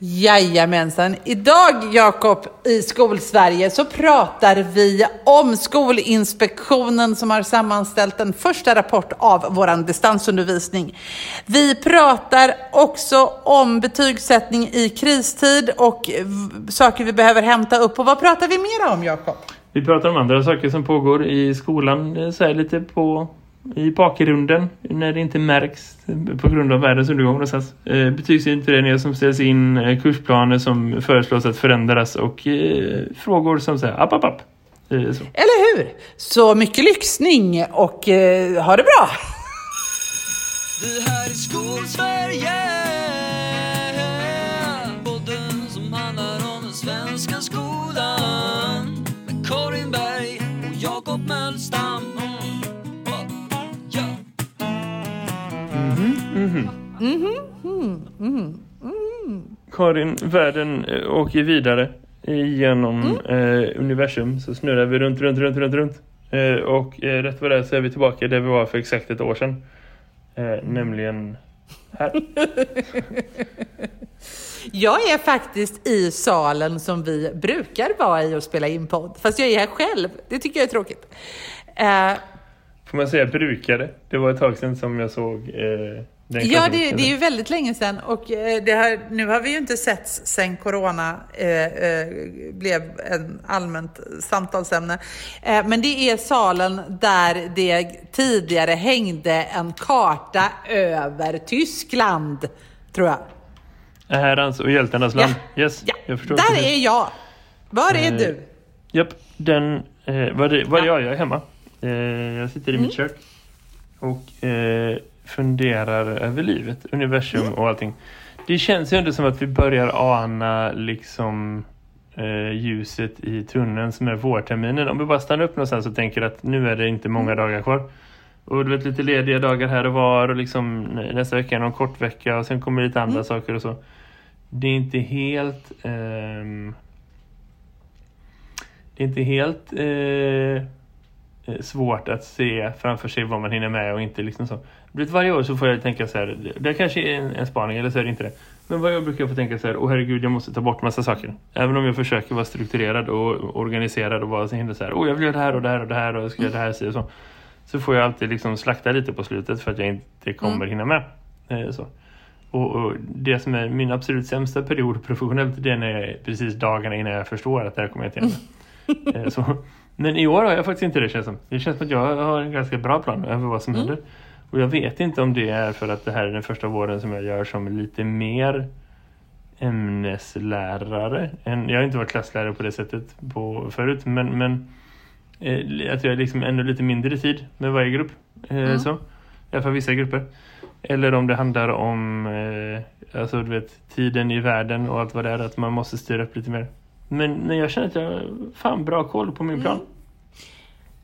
Jajamensan. Idag, Jakob, i Skolsverige så pratar vi om Skolinspektionen som har sammanställt en första rapport av vår distansundervisning. Vi pratar också om betygssättning i kristid och saker vi behöver hämta upp. Och vad pratar vi mer om, Jakob? Vi pratar om andra saker som pågår i skolan, så här lite på i bakgrunden när det inte märks på grund av världens undergång någonstans. Eh, betygsutredningar som ställs in, eh, kursplaner som föreslås att förändras och eh, frågor som säger app, app, app. Eh, Eller hur? Så mycket lyxning och eh, ha det bra! Det här är Skolsverige Mm -hmm. Karin, världen eh, åker vidare genom mm. eh, universum så snurrar vi runt, runt, runt, runt, runt. Eh, och eh, rätt vad det är så är vi tillbaka där vi var för exakt ett år sedan. Eh, nämligen här. jag är faktiskt i salen som vi brukar vara i och spela in podd. Fast jag är här själv. Det tycker jag är tråkigt. Eh, Får man säga brukare? Det var ett tag sedan som jag såg ja, det, det, är ju väldigt länge sedan och eh, det har, nu har vi ju inte sett sedan corona eh, eh, blev en allmänt samtalsämne. Eh, men det är salen där det tidigare hängde en karta över Tyskland, tror jag. Herrans och hjältarnas land. Ja, yes, ja. Jag förstår där är jag. Var är du? Eh, japp, den, var, det, var ja. jag? Jag är hemma. jag sitter i mm. mitt kök. Och funderar över livet, universum mm. och allting. Det känns ju ändå som att vi börjar ana liksom eh, ljuset i tunneln som är vårterminen. Om vi bara stannar upp någonstans och tänker att nu är det inte många mm. dagar kvar. Och du vet lite lediga dagar här och var och liksom nästa vecka är någon kort vecka och sen kommer lite andra mm. saker och så. Det är inte helt eh, det är inte helt eh, Eh, svårt att se framför sig vad man hinner med och inte liksom så. Varje år så får jag tänka så här, det kanske är en, en spaning eller så är det inte det. Men varje år brukar jag få tänka så här, åh herregud jag måste ta bort massa saker. Även om jag försöker vara strukturerad och organiserad och vara så himla så här, åh jag vill göra det här och det här och det här och jag ska göra det här och så. Så får jag alltid liksom slakta lite på slutet för att jag inte kommer mm. hinna med. Eh, så. Och, och, det som är min absolut sämsta period professionellt det är precis dagarna innan jag förstår att det här kommer jag inte hinna eh, så men i år har jag faktiskt inte det känns som. Det känns som att jag har en ganska bra plan över vad som mm. händer. Och jag vet inte om det är för att det här är den första våren som jag gör som lite mer ämneslärare. Jag har inte varit klasslärare på det sättet på, förut. Men, men eh, att jag är liksom ännu lite mindre tid med varje grupp. Eh, mm. så. I alla fall vissa grupper. Eller om det handlar om eh, alltså, du vet, tiden i världen och allt vad det är. Att man måste styra upp lite mer. Men, men jag känner att jag har fan bra koll på min plan.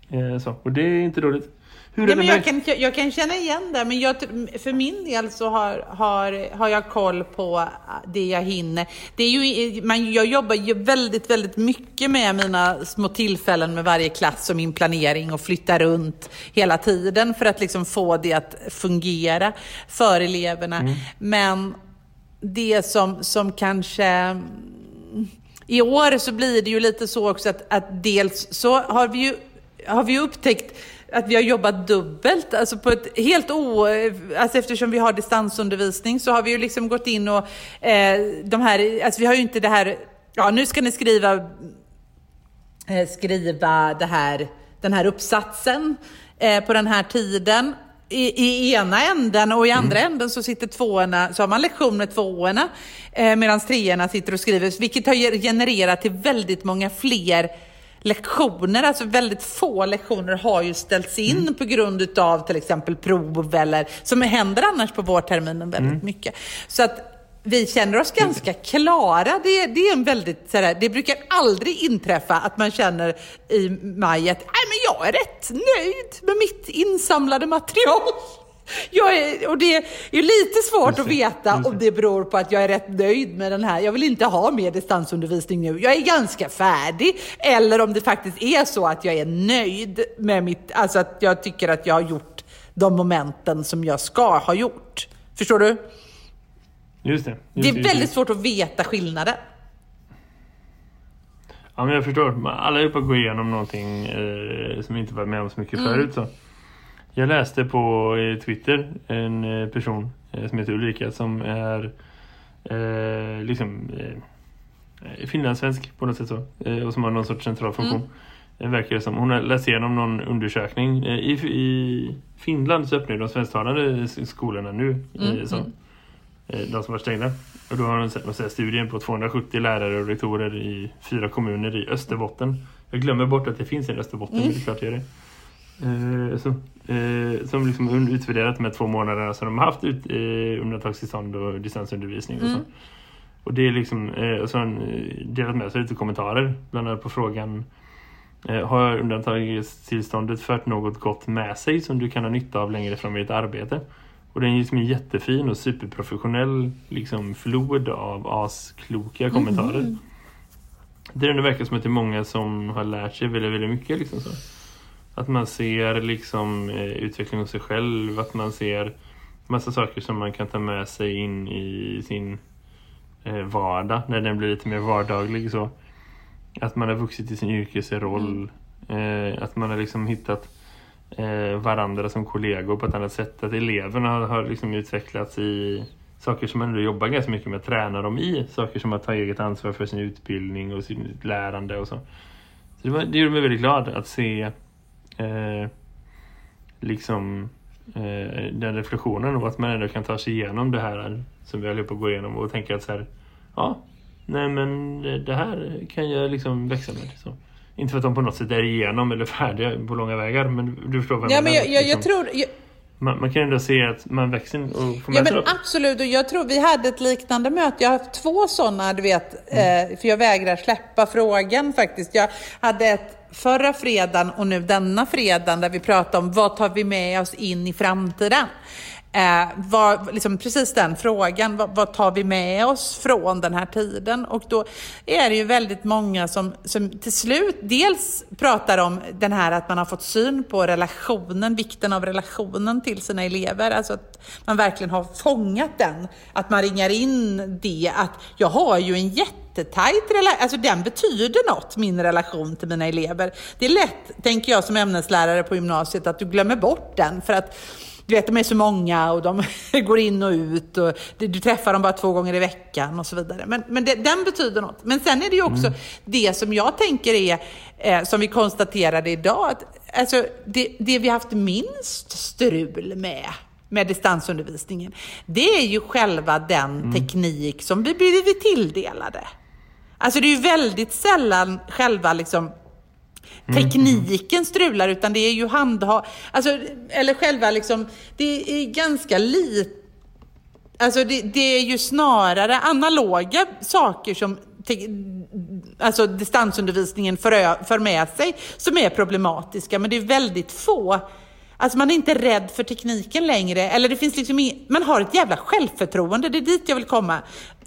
Mm. Eh, så, och det är inte dåligt. Hur ja, men jag, kan, jag kan känna igen det, men jag, för min del så har, har, har jag koll på det jag hinner. Det är ju, man, jag jobbar ju väldigt, väldigt mycket med mina små tillfällen med varje klass och min planering och flyttar runt hela tiden för att liksom få det att fungera för eleverna. Mm. Men det som, som kanske i år så blir det ju lite så också att, att dels så har vi ju har vi upptäckt att vi har jobbat dubbelt, alltså på ett helt o... Alltså eftersom vi har distansundervisning så har vi ju liksom gått in och eh, de här, alltså vi har ju inte det här, ja nu ska ni skriva, eh, skriva det här, den här uppsatsen eh, på den här tiden i, i ena änden och i andra mm. änden så sitter tvåorna, så har man lektion med tvåorna eh, medan treorna sitter och skriver, vilket har genererat till väldigt många fler lektioner, alltså väldigt få lektioner har ju ställts in mm. på grund av till exempel prov eller som händer annars på vårterminen väldigt mm. mycket. Så att vi känner oss ganska klara. Det, det är en väldigt, sådär, det brukar aldrig inträffa att man känner i maj att Nej, men jag är rätt nöjd med mitt insamlade material. Jag är, och det är lite svårt att veta om det beror på att jag är rätt nöjd med den här. Jag vill inte ha mer distansundervisning nu. Jag är ganska färdig. Eller om det faktiskt är så att jag är nöjd med mitt, alltså att jag tycker att jag har gjort de momenten som jag ska ha gjort. Förstår du? Just det. Det Just är väldigt svårt att veta skillnaden. Ja, men jag förstår. Alla är på att gå igenom någonting eh, som inte var med om så mycket Mm. förut. Så. Jag läste på eh, Twitter en eh, person eh, som heter Ulrika som är eh, liksom eh, finlandssvensk på något sätt så. Eh, och som har någon sorts central funktion. Mm. Det verkar det som. Hon har läst igenom någon undersökning. I, I Finland så öppnar de svensktalande skolorna nu. Mm, så. mm. Eh, de som var stängda. Och då har de sett- de studien på 270 lärare och rektorer i fyra kommuner i Österbotten. Jag glömmer bort att det finns en Österbotten, Mm. men det är klart det är det. Eh, så, eh, som liksom utvärderat de här två månaderna som de har haft ut, eh, undantagstillstånd och distansundervisning. Och, så. Mm. och det är liksom, eh, och så har han eh, delat med sig lite kommentarer, bland annat på frågan eh, Har undantagstillståndet fört något gott med sig som du kan ha nytta av längre fram i ditt arbete? Och den är liksom en jättefin och superprofessionell liksom, flod av askloka kommentarer. Mhm. Det verkar som att det är många som har lärt sig väldigt, väldigt mycket. Liksom så. Att man ser liksom, eh, utveckling hos sig själv, att man ser massa saker som man kan ta med sig in i sin eh, vardag när den blir lite mer vardaglig. Så. Att man har vuxit i sin yrkesroll, eh, att man har liksom hittat Eh, varandra som kollegor på ett annat sätt. Att eleverna har, har liksom utvecklats i saker som man ändå jobbar ganska mycket med tränar träna dem i. Saker som att ta eget ansvar för sin utbildning och sitt lärande och så. så det, var, det gjorde mig väldigt glad att se eh, liksom eh, den reflektionen och att man ändå kan ta sig igenom det här som vi håller på att gå igenom och tänka att så här, ja, nej men det här kan jag liksom växa med. Så. Inte för att de på något sätt är igenom eller färdiga på långa vägar, men du förstår vad Ja, men menar, jag, jag, jag liksom. tror... Jag, Man, man kan ändå se att man växer och får Ja med sig men absolut, och jag tror vi hade ett liknande möte. Jag har haft två sådana, du vet, eh, för jag vägrar släppa frågan faktiskt. Jag hade ett förra fredagen och nu denna fredagen där vi pratade om vad tar vi med oss in i framtiden. Eh, var, liksom precis den frågan, vad, vad tar vi med oss från den här tiden? Och då är det ju väldigt många som, som till slut dels pratar om den här att man har fått syn på relationen, vikten av relationen till sina elever. Alltså att man verkligen har fångat den. Att man ringar in det, att jag har ju en jättetajt relation, alltså den betyder något, min relation till mina elever. Det är lätt, tänker jag som ämneslärare på gymnasiet, att du glömmer bort den. För att du vet, de är så många och de går in och ut och du, träffar dem bara två gånger i veckan och så vidare. Men, men det, den betyder något. Men sen är det ju också det som jag tänker är, eh, som vi konstaterade idag, att alltså, det, det vi haft minst strul med med distansundervisningen, det är ju själva den teknik som vi blivit tilldelade. Alltså det är ju väldigt sällan själva liksom Mm, mm. tekniken strular utan det är ju handha, alltså, eller själva liksom, det är ganska lite, alltså det, det är ju snarare analoga saker som te, alltså distansundervisningen för, ö- för med sig som är problematiska men det är väldigt få Alltså man är inte rädd för tekniken längre, eller det finns liksom in, man har ett jävla självförtroende, det är dit jag vill komma.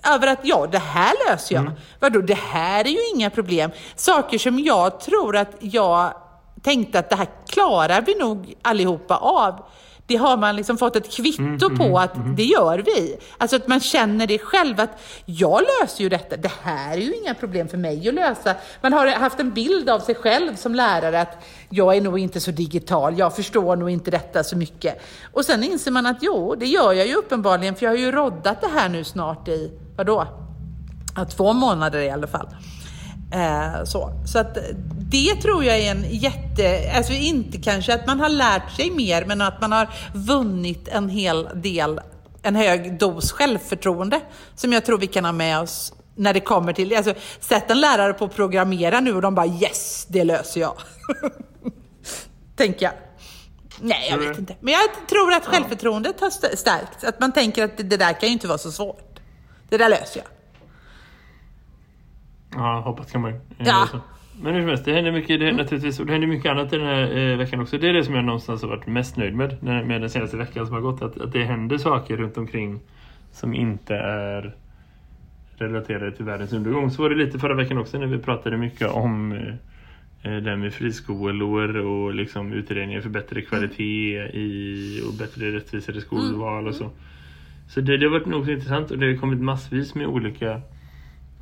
Över att ja, det här löser jag. Vadå, det här är ju inga problem. Saker som jag tror att jag tänkte att det här klarar vi nog allihopa av. Det har man liksom fått ett kvitto på att det gör vi. Alltså att man känner det själv att jag löser ju detta. Det här är ju inga problem för mig att lösa. Man har haft en bild av sig själv som lärare att jag är nog inte så digital. Jag förstår nog inte detta så mycket. Och sen inser man att jo, det gör jag ju uppenbarligen för jag har ju roddat det här nu snart i, vadå? Ja, två månader i alla fall. Eh, så så att det tror jag är en jätte, alltså inte kanske att man har lärt sig mer, men att man har vunnit en hel del, en hög dos självförtroende som jag tror vi kan ha med oss när det kommer till, alltså sätt en lärare på att programmera nu och de bara yes, det löser jag. Tänker jag. Nej, jag vet det? inte. Men jag tror att självförtroendet har st- stärkts. Att man tänker att det, det där kan ju inte vara så svårt. Det där löser jag. Ja, hoppas kan man ju. Ja. Eh, så. Men hur som helst, det händer mycket, det, naturligtvis, och det händer mycket annat den här eh, veckan också. Det är det som jag någonstans har varit mest nöjd med, med den senaste veckan som har gått. Att, att det händer saker runt omkring som inte är relaterade till världens undergång. Så var det lite förra veckan också när vi pratade mycket om eh, eh, det med friskolor och liksom utredningar för bättre kvalitet i, och bättre rättvisare skolval och så. Så det, det har varit nog så intressant och det har kommit massvis med olika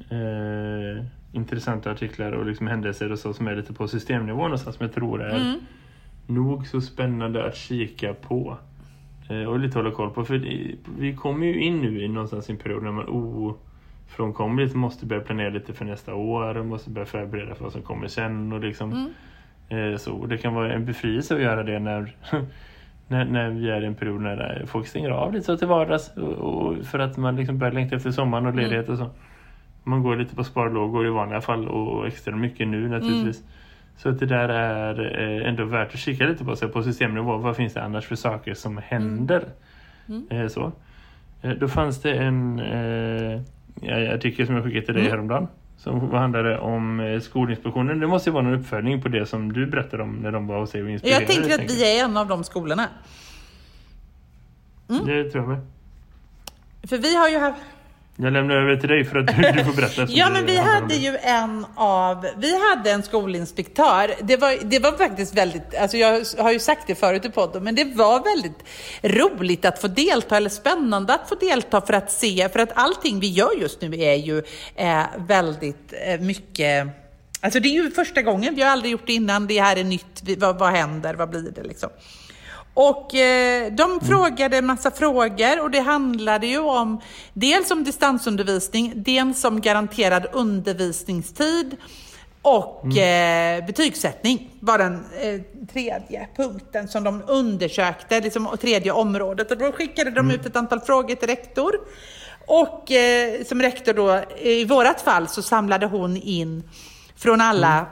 eh, intressanta artiklar och liksom händelser och så som är lite på systemnivå någonstans som jag tror är Mm. nog så spännande att kika på. Eh, och lite hålla koll på. För det- vi kommer ju in nu i någonstans i en period när man ofrånkomligt måste börja planera lite för nästa år och måste börja förbereda för vad som kommer sen. Och liksom, eh, så. Och det kan vara en befrielse att göra det när, när, när vi är i en period när folk stänger av lite så till vardags. Och, och för att man liksom börjar längta efter sommaren och ledighet och så. Man går lite på sparlågor i vanliga fall och extra mycket nu naturligtvis. Så att det där är eh, ändå värt att kika lite på, så på systemnivå. Vad finns det annars för saker som händer? Eh, så. Eh, då fanns det en eh, artikel som jag skickade till dig häromdagen. Som handlade om Skolinspektionen. Det måste ju vara någon uppföljning på det som du berättade om när de var hos dig och inspirerade. Jag tänker att vi är en av de skolorna. jag. Det tror jag med. För vi har ju haft... Jag lämnar över till dig för att du, får berätta. Ja, men vi hade ju en av, vi hade en skolinspektör. Det var, det var faktiskt väldigt, alltså jag har ju sagt det förut i podden, men det var väldigt roligt att få delta, eller spännande att få delta för att se, för att allting vi gör just nu är ju eh, väldigt eh, mycket Alltså det är ju första gången, vi har aldrig gjort det innan, det här är nytt, vad, vad händer, vad blir det liksom? Och eh, de frågade en massa frågor och det handlade ju om dels om distansundervisning, dels om garanterad undervisningstid och eh, betygssättning var den eh, tredje punkten som de undersökte, liksom tredje området. Och då skickade de ut ett antal frågor till rektor. Och eh, som rektor då, i vårat fall så samlade hon in från alla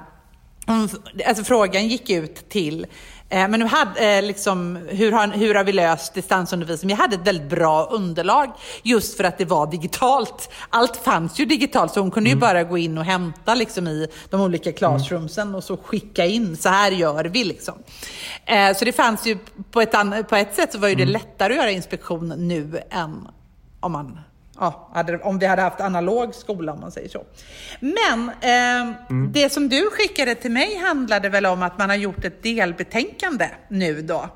hon, alltså frågan gick ut till, men nu hade, eh, liksom, hur, har, hur har vi löst distansundervisning? Vi hade ett väldigt bra underlag just för att det var digitalt. Allt fanns ju digitalt så hon kunde ju bara gå in och hämta liksom, i de olika classroomsen och så skicka in, så här gör vi. Liksom. Eh, så det fanns ju, på ett, på ett sätt så var ju det lättare att göra inspektion nu än om man ja, hade, om vi hade haft analog skola om man säger så. Men eh, det som du skickade till mig handlade väl om att man har gjort ett delbetänkande nu då.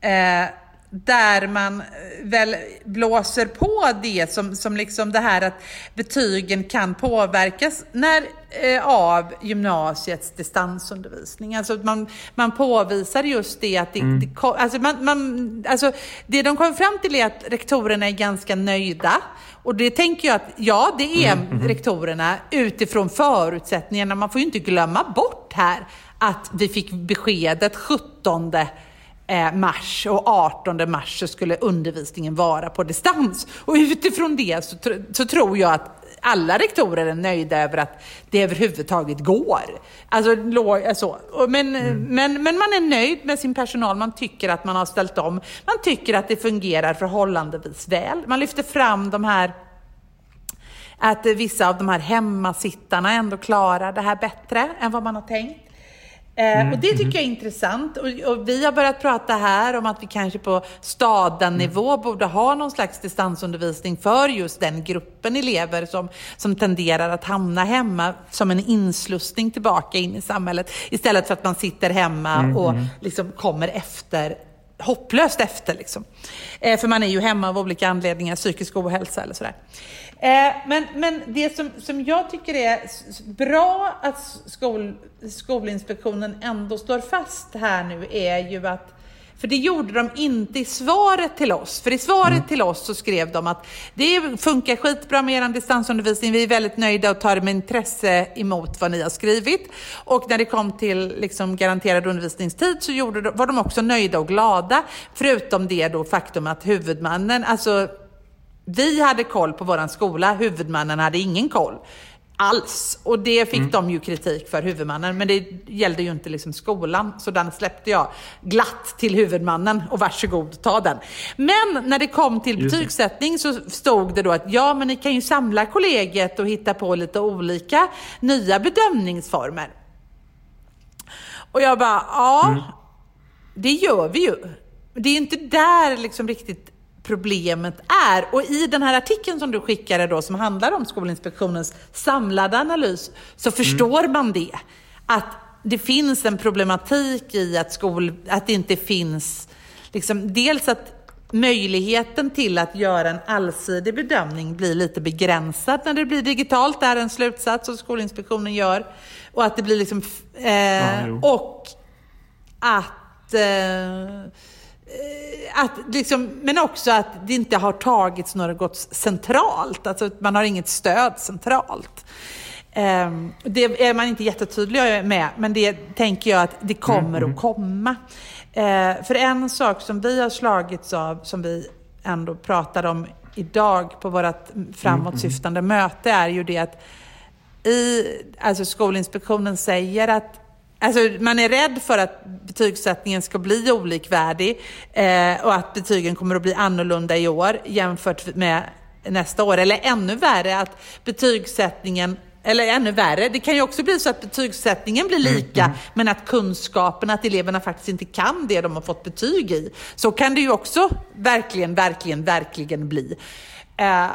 Eh, där man eh, väl blåser på det som, som liksom det här att betygen kan påverkas när, av gymnasiets distansundervisning. Alltså man, man påvisar just det att det, det, ko- alltså man, man, alltså det de kommer fram till är att rektorerna är ganska nöjda. Och det tänker jag att, ja det är rektorerna utifrån förutsättningarna. Man får ju inte glömma bort här att vi fick beskedet 17 eh, mars och 18 mars så skulle undervisningen vara på distans. Och utifrån det så, tr- så tror jag att alla rektorer är nöjda över att det överhuvudtaget går. Alltså, lo- alltså, men, men, men man är nöjd med sin personal, man tycker att man har ställt om. Man tycker att det fungerar förhållandevis väl. Man lyfter fram de här att vissa av de här hemmasittarna ändå klarar det här bättre än vad man har tänkt. Eh, och det tycker jag är intressant. Och, och vi har börjat prata här om att vi kanske på stadanivå borde ha någon slags distansundervisning för just den gruppen elever som, som tenderar att hamna hemma som en inslussning tillbaka in i samhället. Istället för att man sitter hemma och liksom kommer efter hopplöst efter. Liksom. Eh, för man är ju hemma av olika anledningar, psykisk ohälsa eller sådär. Eh, men, men det som, som jag tycker är bra att skol, Skolinspektionen ändå står fast här nu är ju att för det gjorde de inte i svaret till oss. För i svaret till oss så skrev de att det funkar skitbra med er distansundervisning. Vi är väldigt nöjda och tar med intresse emot vad ni har skrivit. Och när det kom till liksom garanterad undervisningstid så de, var de också nöjda och glada. Förutom det då faktum att huvudmannen, alltså vi hade koll på våran skola, huvudmannen hade ingen koll alls. Och det fick de ju kritik för, huvudmannen. Men det gällde ju inte liksom skolan. Så den släppte jag glatt till huvudmannen och varsågod, ta den. Men när det kom till betygssättning så stod det då att ja, men ni kan ju samla kollegiet och hitta på lite olika nya bedömningsformer. Och jag bara, ja, det gör vi ju. Det är inte där liksom riktigt problemet är. Och i den här artikeln som du skickade då, som handlar om Skolinspektionens samlade analys, så förstår man det. Att det finns en problematik i att, skol, att det inte finns, liksom, dels att möjligheten till att göra en allsidig bedömning blir lite begränsad när det blir digitalt. Det är en slutsats som Skolinspektionen gör. Och att det blir liksom... Eh, Ja, och att... Eh, att liksom, men också att det inte har tagits något centralt. Alltså att man har inget stöd centralt. Ehm, det är man inte jättetydlig med, men det tänker jag att det kommer att komma. Eh, för en sak som vi har slagits av, som vi ändå pratade om idag på vårt framåtsyftande möte, är ju det att i, alltså Skolinspektionen säger att Alltså man är rädd för att betygssättningen ska bli olikvärdig eh, och att betygen kommer att bli annorlunda i år jämfört med nästa år. Eller ännu värre att betygssättningen eller ännu värre, det kan ju också bli så att betygssättningen blir lika, men att kunskapen, att eleverna faktiskt inte kan det de har fått betyg i. Så kan det ju också verkligen, verkligen, verkligen bli. Eh,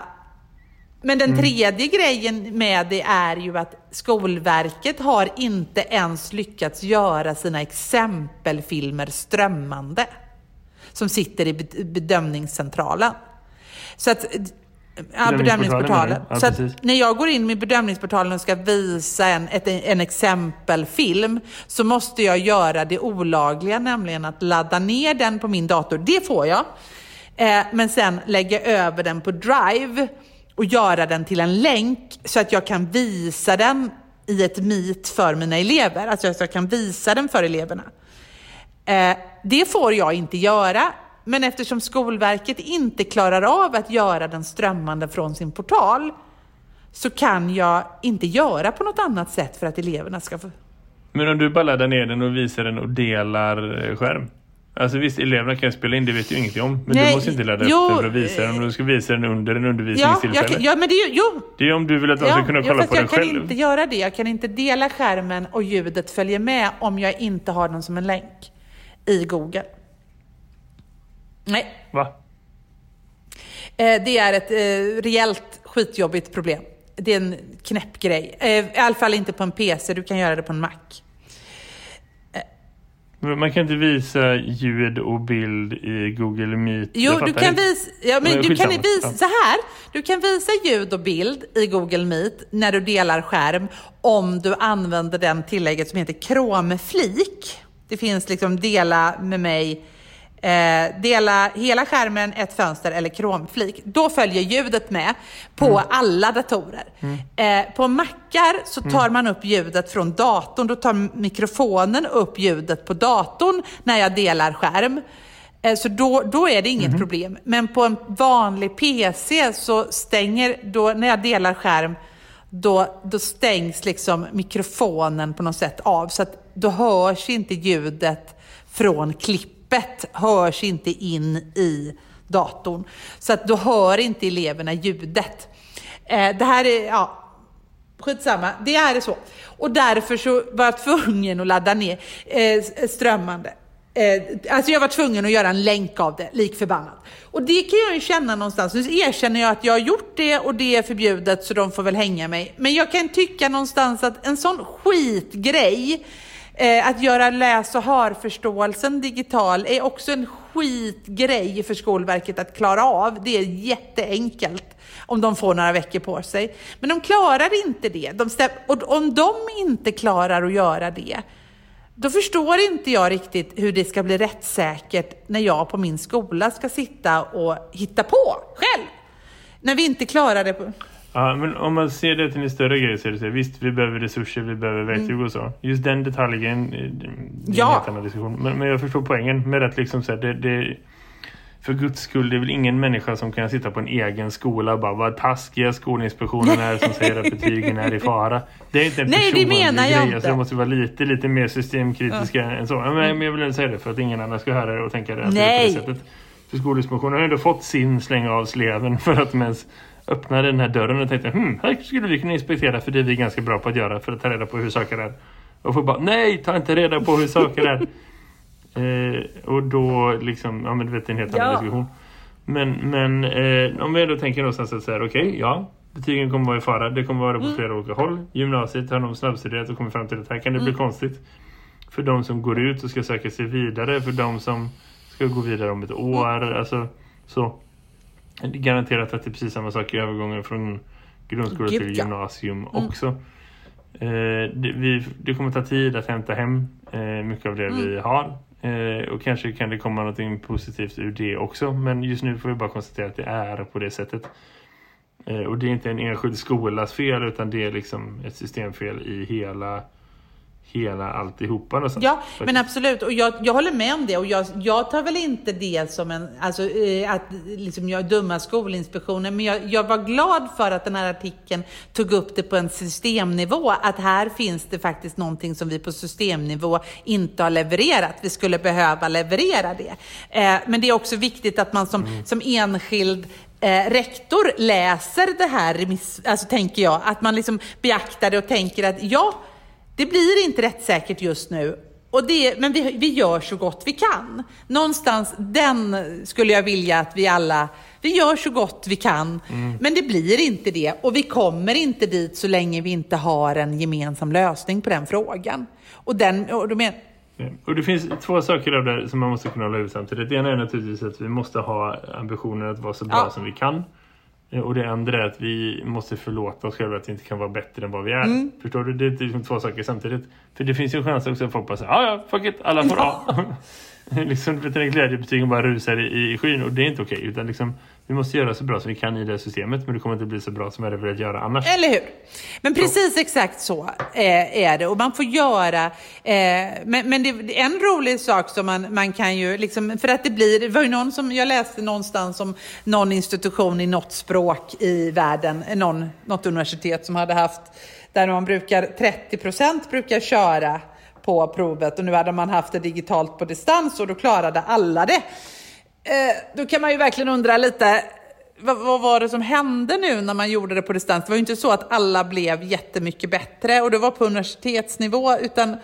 men den tredje grejen med det är ju att Skolverket har inte ens lyckats göra sina exempelfilmer strömmande. Som sitter i bed- bedömningscentralen. Så att, ja, Bedömningsportalen? Ja, så när jag går in med bedömningsportalen och ska visa en, ett, en exempelfilm så måste jag göra det olagliga, nämligen att ladda ner den på min dator. Det får jag. Eh, men sen lägga över den på Drive och göra den till en länk så att jag kan visa den i ett meet för mina elever. Alltså att jag kan visa den för eleverna. Eh, det får jag inte göra, men eftersom Skolverket inte klarar av att göra den strömmande från sin portal så kan jag inte göra på något annat sätt för att eleverna ska få... Men om du bara laddar ner den och visar den och delar eh, skärm. Alltså visst, eleverna kan spela in, det vet ju ingenting om. Men Nej, du måste inte ladda jo, upp den för att visa den. Du ska visa den under en Ja, undervisningstillfälle. jag, kan- ja, men det är ju... Jo, Det är om du vill att de ska kunna ja, kolla på den jag kan själv. inte göra det. Jag kan inte dela skärmen och ljudet följer med om jag inte har den som en länk i Google. Nej, Va? Eh, Det är ett eh, rejält skitjobbigt problem. Det är en knäpp grej. Eh, I alla fall inte på en PC, du kan göra det på en Mac. Man kan inte visa ljud och bild i Google Meet. Jo, du kan visa, ja, men du kan visa så här. Du kan visa ljud och bild i Google Meet när du delar skärm om du använder den tillägget som heter Chrome-flik. Det finns liksom dela med mig, eh, dela hela skärmen, ett fönster eller Chrome-flik. Då följer ljudet med på Mm. alla datorer. Eh, på Macar så tar man upp ljudet från datorn. Då tar mikrofonen upp ljudet på datorn när jag delar skärm. Eh, Så då, då är det inget problem. Men på en vanlig PC så stänger, då, när jag delar skärm, då, då stängs liksom mikrofonen på något sätt av. Så att då hörs inte ljudet från klippet, hörs inte in i datorn. Så att då hör inte eleverna ljudet. Eh, det här är, ja, Skitsamma, det är så. Och därför så var jag tvungen att ladda ner eh, eh, strömmande. Alltså jag var tvungen att göra en länk av det, lik förbannat. Och det kan jag ju känna någonstans. Nu erkänner jag att jag har gjort det och det är förbjudet så de får väl hänga mig. Men jag kan tycka någonstans att en sån skitgrej, Eh, att göra läs och hörförståelsen digital, är också en skitgrej för Skolverket att klara av. Det är jätteenkelt om de får några veckor på sig. Men de klarar inte det. De stäm- och om de inte klarar att göra det, då förstår inte jag riktigt hur det ska bli rättssäkert när jag på min skola ska sitta och hitta på själv. När vi inte klarar det. På... Ja, men om man ser det till en större grej så är det så här, visst vi behöver resurser, vi behöver verktyg och så. Just den detaljen, eh, det är en Ja. helt annan diskussion. Men, men jag förstår poängen med att liksom så här, det, det för guds skull, det är väl ingen människa som kan sitta på en egen skola och bara vad taskiga Skolinspektionen är som säger att betygen är i fara. Det är inte en Nej, det menar jag grej. inte. Alltså, det måste vara lite, lite mer systemkritiska än så. Men, men jag vill säga det för att ingen annan ska höra det och tänka det att det på Nej. det sättet. För Skolinspektionen har ändå fått sin slänga av sleven för att de ens öppnade den här dörren och tänkte hm, här skulle vi kunna inspektera för det är vi ganska bra på att göra för att ta reda på hur saker är. Och får bara nej, ta inte reda på hur saker är. eh, och då liksom, ja men du vet det är en helt annan Ja. diskussion. Men, men eh, om vi då tänker någonstans att säga okej, ja betygen kommer vara i fara, det kommer vara på flera olika håll. Gymnasiet har de snabbstuderat och kommit fram till att här kan det bli konstigt. För de som går ut och ska söka sig vidare, för de som ska gå vidare om ett år. Alltså, Så garanterat att det är precis samma sak i övergången från grundskola Gud, till ja. gymnasium Mm. också. Eh, det, vi, det kommer ta tid att hämta hem eh, mycket av det Mm. vi har. Eh, och kanske kan det komma något positivt ur det också. Men just nu får vi bara konstatera att det är på det sättet. Eh, och det är inte en enskild skolas fel utan det är liksom ett systemfel i hela hela alltihopa. någonstans. Ja, För men absolut. Och jag, jag håller med om det. Och jag, jag tar väl inte det som en, alltså eh, att liksom jag döma Skolinspektionen. Men jag, jag var glad för att den här artikeln tog upp det på en systemnivå. Att här finns det faktiskt någonting som vi på systemnivå inte har levererat. Vi skulle behöva leverera det. Eh, men det är också viktigt att man som, som enskild eh, rektor läser det här remiss, alltså tänker jag, att man liksom beaktar det och tänker att ja, det blir inte rättssäkert just nu. Och det, men vi, vi gör så gott vi kan. Någonstans den skulle jag vilja att vi alla, vi gör så gott vi kan. Men det blir inte det. Och vi kommer inte dit så länge vi inte har en gemensam lösning på den frågan. Och den, och Ja. Och det finns två saker det som man måste kunna hålla ut samtidigt. Det ena är naturligtvis att vi måste ha ambitioner att vara så bra Ja. som vi kan. Eh, Och det andra är att vi måste förlåta oss själva att vi inte kan vara bättre än vad vi är. Mm. Förstår du? Det är liksom två saker samtidigt. För det finns ju en chans också att folk bara säger ja ja, fuck it, alla får A. liksom, den glädjebetygen bara rusar i, i skyn och det är inte okej. Utan liksom, vi måste göra så bra som vi kan i det här systemet men det kommer inte bli så bra som jag hade velat göra annars. Eller hur? Men precis exakt så eh, är det. Och man får göra... Eh, men men det är en rolig sak som man, man kan ju... Liksom, för att det blir... Det var ju någon som... Jag läste någonstans om någon institution i något språk i världen, någon, något universitet som hade haft... Där man brukar... 30 procent brukar köra på provet och nu hade man haft det digitalt på distans och då klarade alla det. Eh, då kan man ju verkligen undra lite, vad, vad var det som hände nu när man gjorde det på distans? Det var ju inte så att alla blev jättemycket bättre och det var på universitetsnivå, utan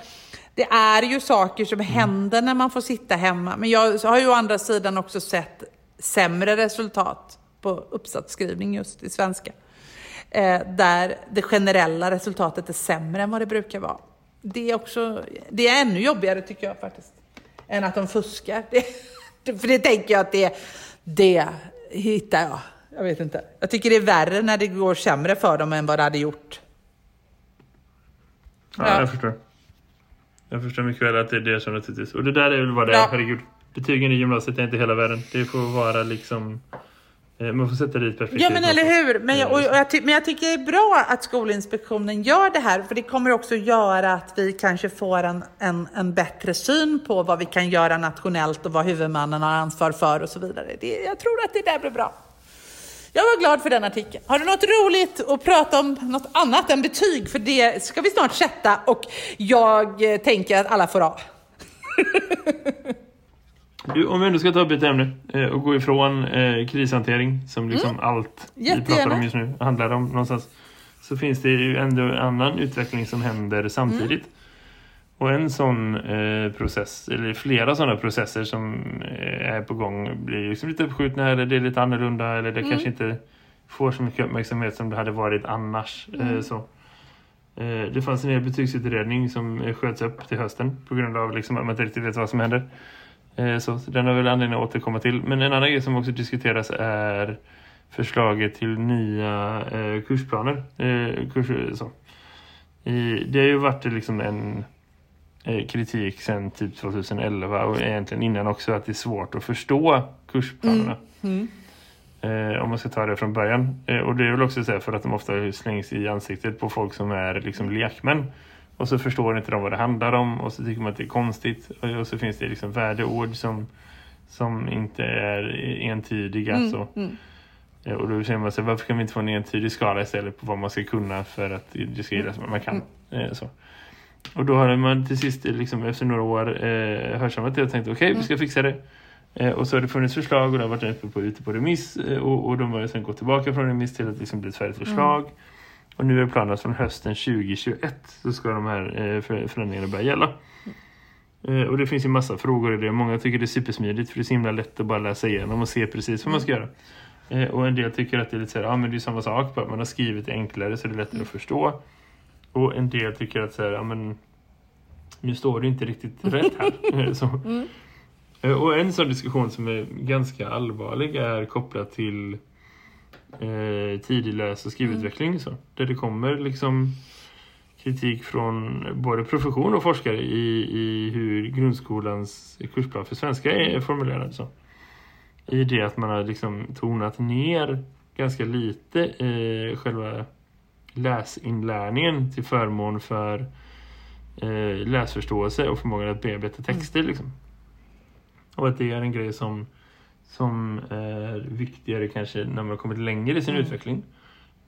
det är ju saker som händer när man får sitta hemma. Men jag har ju å andra sidan också sett sämre resultat på uppsatsskrivning just i svenska. Eh, där det generella resultatet är sämre än vad det brukar vara. Det är också, det är ännu jobbigare tycker jag faktiskt. Än att de fuskar. Det, för det tänker jag att det, det hittar jag. Jag vet inte. Jag tycker det är värre när det går sämre för dem än vad det hade gjort. Ja, Ja. jag förstår. Jag förstår mycket väl att det är det som naturligtvis. Och det där är väl vad det är, Ja. herregud. Betygen i gymnasiet är inte hela världen. Det får vara liksom... eh, Man får sätta dit perspektiv. Ja men eller hur. Men jag, och och jag, men jag tycker det är bra att Skolinspektionen gör det här. För det kommer också göra att vi kanske får en, en, en bättre syn på vad vi kan göra nationellt och vad huvudmannen har ansvar för och så vidare. Det, jag tror att det där blir bra. Jag var glad för den artikeln. Har du något roligt att prata om något annat än betyg? För det ska vi snart sätta och jag eh, tänker att alla får A. Du, om vi ändå ska ta upp ett ämne eh, och gå ifrån eh, krishantering som liksom allt vi pratar Mm. Jättegärna. om just nu handlar om någonstans. Så finns det ju ändå en annan utveckling som händer samtidigt. Mm. Och en sån eh, process, eller flera sådana processer som eh, är på gång blir liksom lite uppskjutna eller det är lite annorlunda eller det Mm. kanske inte får så mycket uppmärksamhet som det hade varit annars. Mm. Eh, så. Eh, det fanns en hel betygsutredning som sköts upp till hösten på grund av liksom, att man inte riktigt vet vad som händer. Eh, Så, den har väl anledning att återkomma till. Men en annan grej som också diskuteras är förslaget till nya eh, kursplaner. Eh, kurser, så. Det har ju varit liksom en kritik sedan typ 2011 och egentligen innan också att det är svårt att förstå kursplanerna. Eh, om man ska ta det från början. Och det är väl också så för att de ofta slängs i ansiktet på folk som är liksom lekmän. Och så förstår inte de vad det handlar om och så tycker man att det är konstigt. Och, så finns det liksom värdeord som, som inte är entydiga. så. Eh, Och då känner man sig, varför kan vi inte få en entydig skala istället på vad man ska kunna för att det ska gillas man kan. Eh, så. Och då har man till sist liksom, efter några år eh, hörsammat det och tänkt okej, vi ska fixa det. Eh, och så har det funnits förslag och det har varit uppe på, ute på remiss eh, och, och de har sen gått tillbaka från remiss till att liksom bli ett färdigt förslag. Och nu är planen att från hösten 2021 så ska de här eh, för- förändringarna börja gälla. Eh, och det finns ju massa frågor i det. Många tycker det är supersmidigt för det är så himla lätt att bara läsa igenom och se precis vad man ska göra. Eh, och en del tycker att det är lite så här, ja men det är samma sak, bara man har skrivit det enklare så det är lättare att förstå. Och en del tycker att så här, ja men nu står det inte riktigt rätt här. Så. Eh, Och en sån diskussion som är ganska allvarlig är kopplat till eh, tidig läs- och skrivutveckling. Så, där det kommer liksom kritik från både profession och forskare i, i hur grundskolans kursplan för svenska är formulerad. Så. I det att man har liksom tonat ner ganska lite eh, själva läsinlärningen till förmån för eh, läsförståelse och förmågan att bearbeta texter. Liksom. Och att det är en grej som, som är viktigare kanske när man har kommit längre i sin utveckling.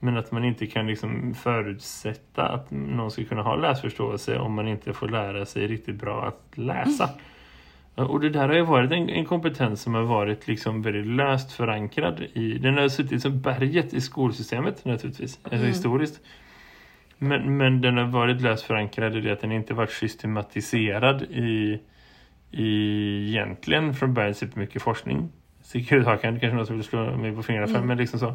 Men att man inte kan liksom förutsätta att någon ska kunna ha läsförståelse om man inte får lära sig riktigt bra att läsa. Och det där har ju varit en, en kompetens som har varit liksom väldigt löst förankrad i, den har suttit som berget i skolsystemet naturligtvis, alltså historiskt. Men, men den har varit löst förankrad i det att den inte varit systematiserad i, i egentligen från början supermycket forskning. Sekretariatet kanske någon som vill slå mig på fingrarna för, men liksom så.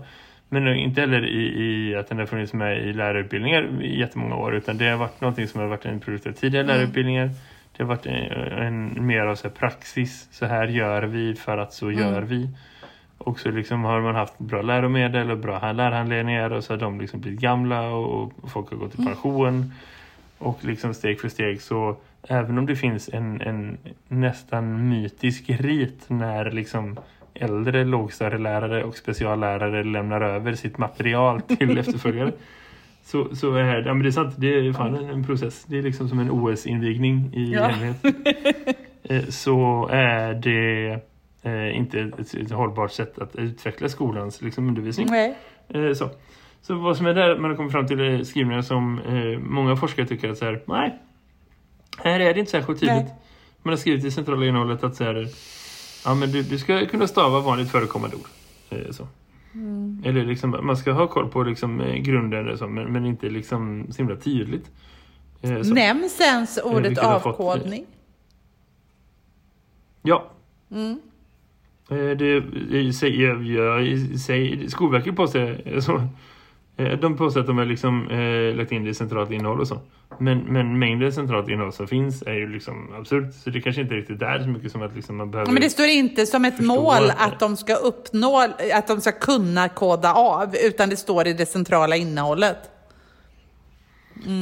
Men inte heller i, i att den har funnits med i lärarutbildningar i jättemånga år utan det har varit någonting som har varit en produkt av tidigare lärarutbildningar. Det har varit en, en mer av så praxis. Så här gör vi för att så gör vi. Och så liksom har man haft bra läromedel och bra lärarhandledningar och så har de liksom blivit gamla och, och folk har gått i pension. Och liksom steg för steg så även om det finns en, en nästan mytisk rit när liksom äldre lågstadielärare och speciallärare lämnar över sitt material till efterföljare. Så, så är det, ja, men det är sant, det är fan en, en process. Det är liksom som en OS-invigning i Ja. hemlighet. Eh, Så är det eh, inte ett, ett hållbart sätt att utveckla skolans liksom, undervisning. Nej. Eh, så. så vad som är där, man har kommit fram till är skrivningar som många forskare tycker att så här, nej, här är det inte särskilt tydligt. Nej. Man har skrivit i centrala innehållet att så här, ja, men du, du ska kunna stava vanligt förekommande ord. Eh, så. Eller liksom, man ska ha koll på liksom, eh, grunden så, men, men inte liksom så himla tydligt. Eh, så. Nämns ens ordet vilket har fått- avkodning? Ja. Eh, Det, säger jag, säger, Skolverket påstår eh, så. Eh, De påstår att de har liksom, eh, lagt in det i centralt innehåll och så. Men, men mängden centralt innehåll som finns är ju liksom absurt. Så det kanske inte är riktigt där så mycket som att liksom man behöver... Men det står inte som ett mål inte. att de ska uppnå, att de ska kunna koda av, utan det står i det centrala innehållet.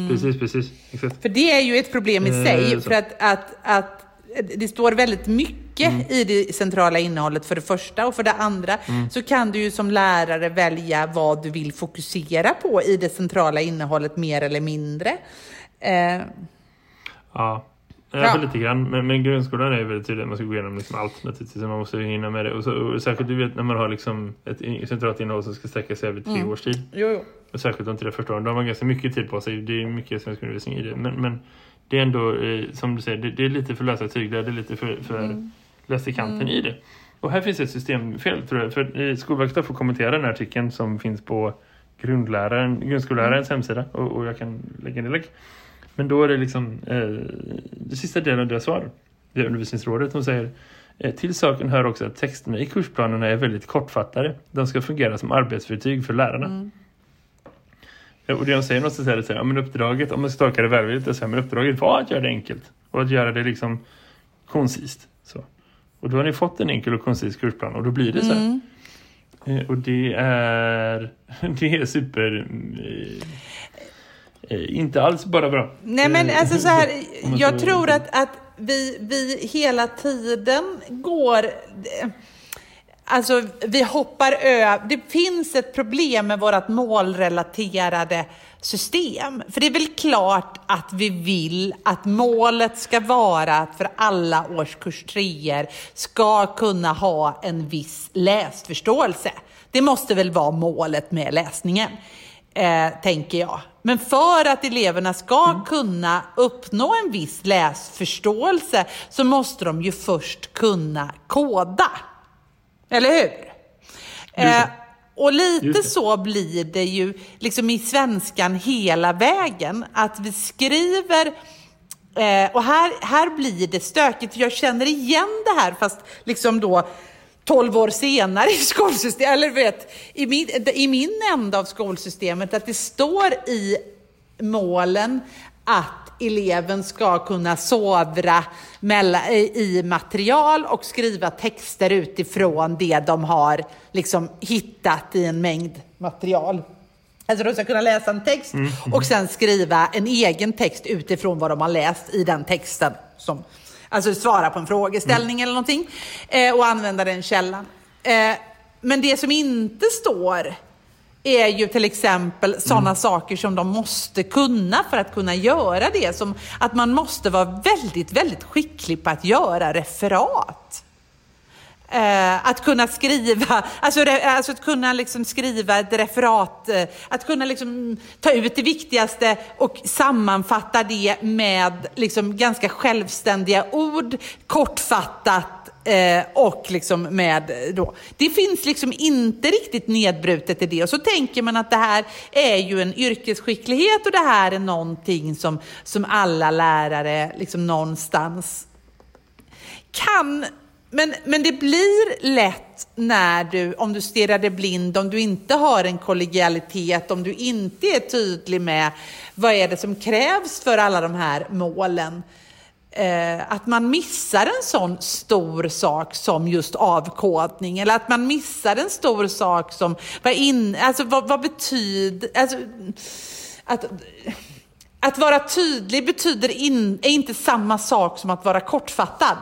Precis, precis. Exakt. För det är ju ett problem i Eh, sig, så. för att, att, att det står väldigt mycket i det centrala innehållet för det första och för det andra så kan du ju som lärare välja vad du vill fokusera på i det centrala innehållet mer eller mindre. Eh, Ja. Ja. Ja. lite grann. Men, men grundskolan är ju väldigt tydlig. Man ska gå igenom liksom allt naturligtvis. Man måste hinna med det. Och, så, och särskilt du vet när man har liksom ett centralt innehåll som ska sträcka sig över tre års tid. jo, jo. Och särskilt de tre första åren. Då har man ganska mycket tid på sig. Det är mycket svensk undervisning i det. Men, men det är ändå, eh, som du säger, det, det är lite för lösa tyglar. Det är lite för, för löst i kanten i det. Och här finns ett systemfel tror jag. För eh, Skolverket har fått kommentera den här artikeln som finns på grundläraren, grundskollärarens hemsida. Och, och jag kan lägga en länk. Men då är det liksom eh, det sista delen av deras svar. Det är undervisningsrådet. De säger eh, till saken hör också att texterna i kursplanerna är väldigt kortfattade. De ska fungera som arbetsverktyg för lärarna. Ja, Och det de säger är det så här, men uppdraget, om man ska tolka det välvilligt, så här, men uppdraget var att göra det enkelt. Och att göra det liksom koncist. Så. Och då har ni fått en enkel och koncis kursplan och då blir det så här. Eh, Och det är, det är super... Eh, eh, inte alls bara bra. Nej men Eh, alltså så här, jag tror att, att vi, vi hela tiden går... Alltså vi hoppar över. Det finns ett problem med vårt målrelaterade system. För det är väl klart att vi vill att målet ska vara att för alla årskurs treor ska kunna ha en viss läsförståelse. Det måste väl vara målet med läsningen eh, tänker jag. Men för att eleverna ska kunna uppnå en viss läsförståelse så måste de ju först kunna koda. Eller hur? Eh, och lite så blir det ju liksom i svenskan hela vägen. Att vi skriver Eh, och här, här blir det stökigt, jag känner igen det här fast liksom då 12 år senare i skolsystemet, eller vet, i min, i min ända av skolsystemet, att det står i målen att eleven ska kunna sovra i material och skriva texter utifrån det de har liksom hittat i en mängd material. Alltså de ska kunna läsa en text mm. och sen skriva en egen text utifrån vad de har läst i den texten. Som, alltså svara på en frågeställning mm. eller någonting eh, och använda den källan. Eh, men det som inte står är ju till exempel sådana mm. saker som de måste kunna för att kunna göra det. Som att man måste vara väldigt, väldigt skicklig på att göra referat. Eh, att kunna skriva, alltså, alltså att kunna liksom skriva ett referat, eh, att kunna liksom ta ut det viktigaste och sammanfatta det med liksom ganska självständiga ord, kortfattat Eh, och liksom med då. Det finns liksom inte riktigt nedbrutet i det. Och så tänker man att det här är ju en yrkesskicklighet och det här är någonting som, som alla lärare liksom någonstans kan men, men det blir lätt när du, om du stirrar dig blind, om du inte har en kollegialitet, om du inte är tydlig med vad är det som krävs för alla de här målen. Eh, att man missar en sån stor sak som just avkodning eller att man missar en stor sak som, vad, in, alltså, vad, vad betyder, alltså, att, att vara tydlig betyder in, är inte samma sak som att vara kortfattad.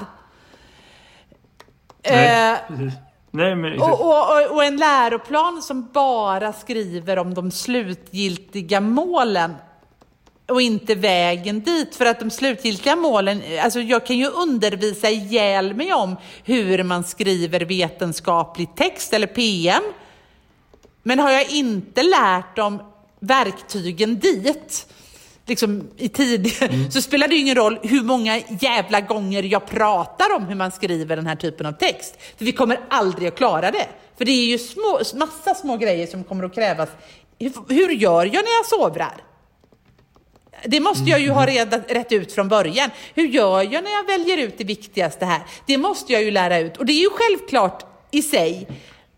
Nej, eh, Nej, men... och, och, och en läroplan som bara skriver om de slutgiltiga målen och inte vägen dit. För att de slutgiltiga målen, alltså jag kan ju undervisa ihjäl mig om hur man skriver vetenskaplig text eller PM. Men har jag inte lärt dem verktygen dit, liksom i tid, mm. så spelar det ju ingen roll hur många jävla gånger jag pratar om hur man skriver den här typen av text. För vi kommer aldrig att klara det. För det är ju små, massa små grejer som kommer att krävas. Hur, hur gör jag när jag sovrar? Det måste jag ju ha mm. reda, rätt ut från början. Hur gör jag när jag väljer ut det viktigaste här? Det måste jag ju lära ut. Och det är ju självklart i sig.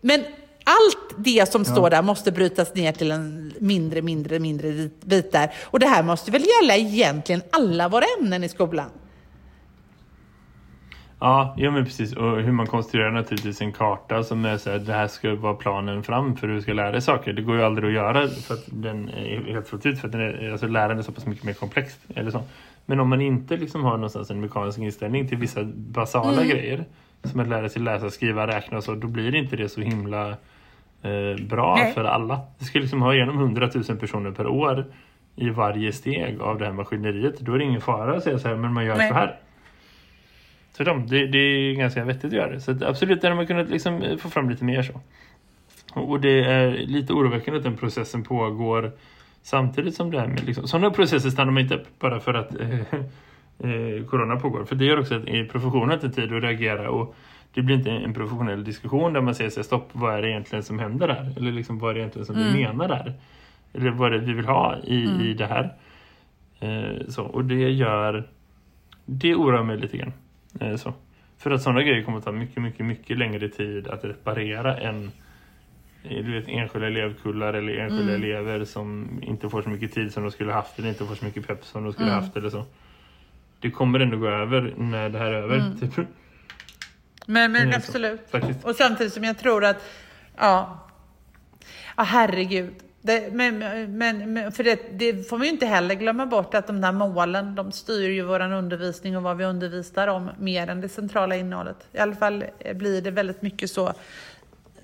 Men allt det som ja. står där måste brytas ner till en mindre, mindre, mindre bitar. Och det här måste väl gälla egentligen alla våra ämnen i skolan? Ja, ja men precis. Och hur man konstruerar naturligtvis en karta som är så här, det här ska vara planen fram för hur du ska lära dig saker. Det går ju aldrig att göra för att den är helt fullt ut för att den är, alltså lärande är så pass mycket mer komplext. Eller så. Men om man inte liksom har någonstans en mekanisk inställning till vissa basala mm. grejer som att lära sig läsa, skriva, räkna och så, då blir inte det så himla eh, bra Nej. för alla. Vi ska liksom ha igenom 100 000 personer per år i varje steg av det här maskineriet. Då är det ingen fara att säga så här, men man gör Nej. så här. Tvärtom, det, det är ganska vettigt att göra det. Så absolut, där har man kunnat liksom få fram lite mer så. Och det är lite oroväckande att den processen pågår samtidigt som det här med liksom, sådana processer stannar man inte upp bara för att eh, eh, corona pågår. För det gör också att professionen inte tid att reagera och det blir inte en professionell diskussion där man säger sig stopp, vad är det egentligen som händer där? Eller liksom, vad är det egentligen som mm. vi menar där? Eller vad är det vi vill ha i, mm. i det här? Eh, så, och det gör det oroar mig lite grann. Eh, så. För att sådana grejer kommer att ta mycket, mycket, mycket längre tid att reparera än eh, du vet, enskilda elevkullar eller enskilda mm. elever som inte får så mycket tid som de skulle haft eller inte får så mycket pepp som de skulle mm. haft eller så. Det kommer ändå gå över när det här är över. Mm. Typ. Men, men absolut. Faktiskt. Och samtidigt som jag tror att, ja, ja herregud. Det, men, men, för det, det, får vi inte heller glömma bort att de där målen, de styr ju vår undervisning och vad vi undervisar om mer än det centrala innehållet. I alla fall blir det väldigt mycket så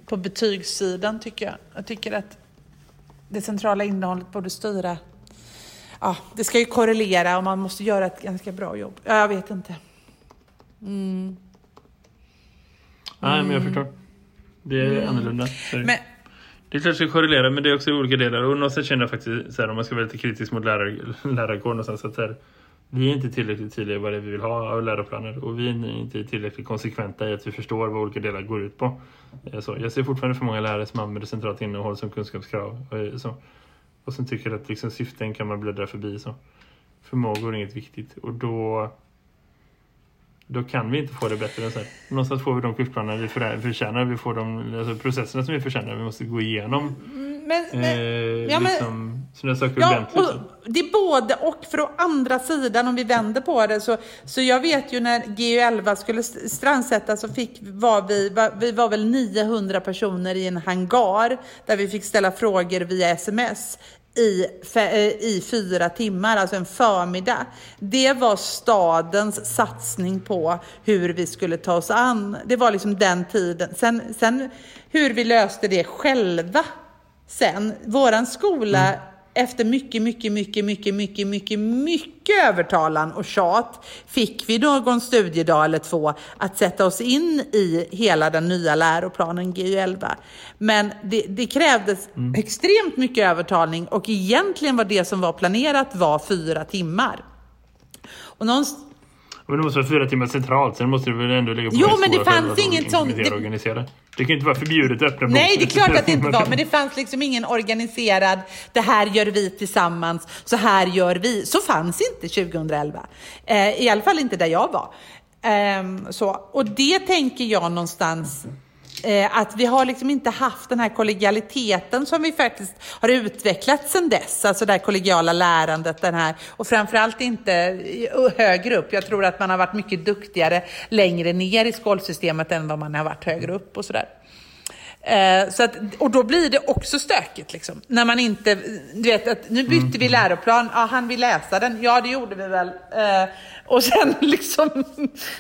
på betygssidan tycker jag. Jag tycker att det centrala innehållet borde styra. Ja, det ska ju korrelera och man måste göra ett ganska bra jobb. Ja, jag vet inte. Mm. Nej, men jag förstår. Det är mm. annorlunda. Men, det är klart att det ska korrelera, men det är också olika delar. Och någonstans känner jag faktiskt, så här, om man ska vara lite kritisk mot lärar, lärarkåren, så här, vi är inte tillräckligt tydliga vad det är vi vill ha av läroplaner. Och vi är inte tillräckligt konsekventa i att vi förstår vad olika delar går ut på. Eh, så jag ser fortfarande för många lärare som använder centralt innehåll som kunskapskrav. Eh, så. Och sen tycker att liksom, syften kan man bläddra förbi. Så. Förmågor är inget viktigt. Och då då kan vi inte få det bättre än så här. Någonstans får vi de kursplaner vi förtjänar. Vi får de alltså processerna som vi förtjänar. Vi måste gå igenom. Men, men, eh, ja, liksom, Sådana saker Ja, ordentligt. och det är både och. För å andra sidan, om vi vänder på det, så, så jag vet ju när GU11 skulle st- strandsättas så fick, var vi, var, vi var väl 900 personer i en hangar där vi fick ställa frågor via sms i, eh, i fyra timmar, alltså en förmiddag. Det var stadens satsning på hur vi skulle ta oss an. Det var liksom den tiden. Sen, sen hur vi löste det själva sen. Våran skola mm efter mycket, mycket, mycket, mycket, mycket, mycket, mycket övertalan och tjat fick vi någon studiedag eller två att sätta oss in i hela den nya läroplanen GU11. Men det, det krävdes extremt mycket övertalning och egentligen var det som var planerat var fyra timmar. Och någonstans, Men det måste vara fyra timmar centralt, sen måste det väl ändå ligga på Jo, men det fanns inget sånt- det- organisera. Det kan ju inte vara förbjudet att öppna Nej, det är klart att det inte var, men det fanns liksom ingen organiserad, det här gör vi tillsammans, så här gör vi. Så fanns inte 2011. Eh, I alla fall inte där jag var. Ehm, så. Och det tänker jag någonstans, eh, att vi har liksom inte haft den här kollegialiteten som vi faktiskt har utvecklat sedan dess. Alltså det här kollegiala lärandet, den här, och framförallt inte högre upp. Jag tror att man har varit mycket duktigare längre ner i skolsystemet än vad man har varit högre upp och sådär. Eh, så att, och då blir det också stökigt. Liksom. När man inte, du vet, att nu bytte vi läroplan, ja, han vill läsa den, ja det gjorde vi väl. Eh, och sen liksom,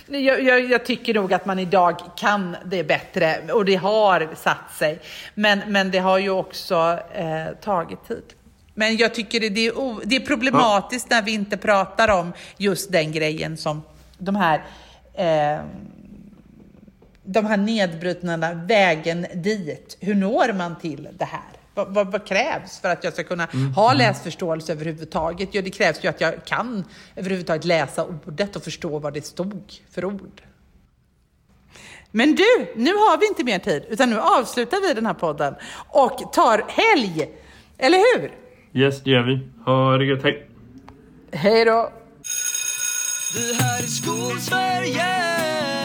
jag, jag, jag tycker nog att man idag kan det bättre och det har satt sig. Men, men det har ju också eh, tagit tid. Men jag tycker det, det, är, o, det är problematiskt när vi inte pratar om just den grejen som de här eh, de här nedbrutna vägen dit. Hur når man till det här? Vad, vad, vad krävs för att jag ska kunna ha läsförståelse överhuvudtaget? Ja, det krävs ju att jag kan överhuvudtaget läsa ordet och förstå vad det stod för ord. Men du, nu har vi inte mer tid, utan nu avslutar vi den här podden och tar helg. Eller hur? Yes, det gör vi. Ha det gött, hej! Hej då! Det här är Skolsverige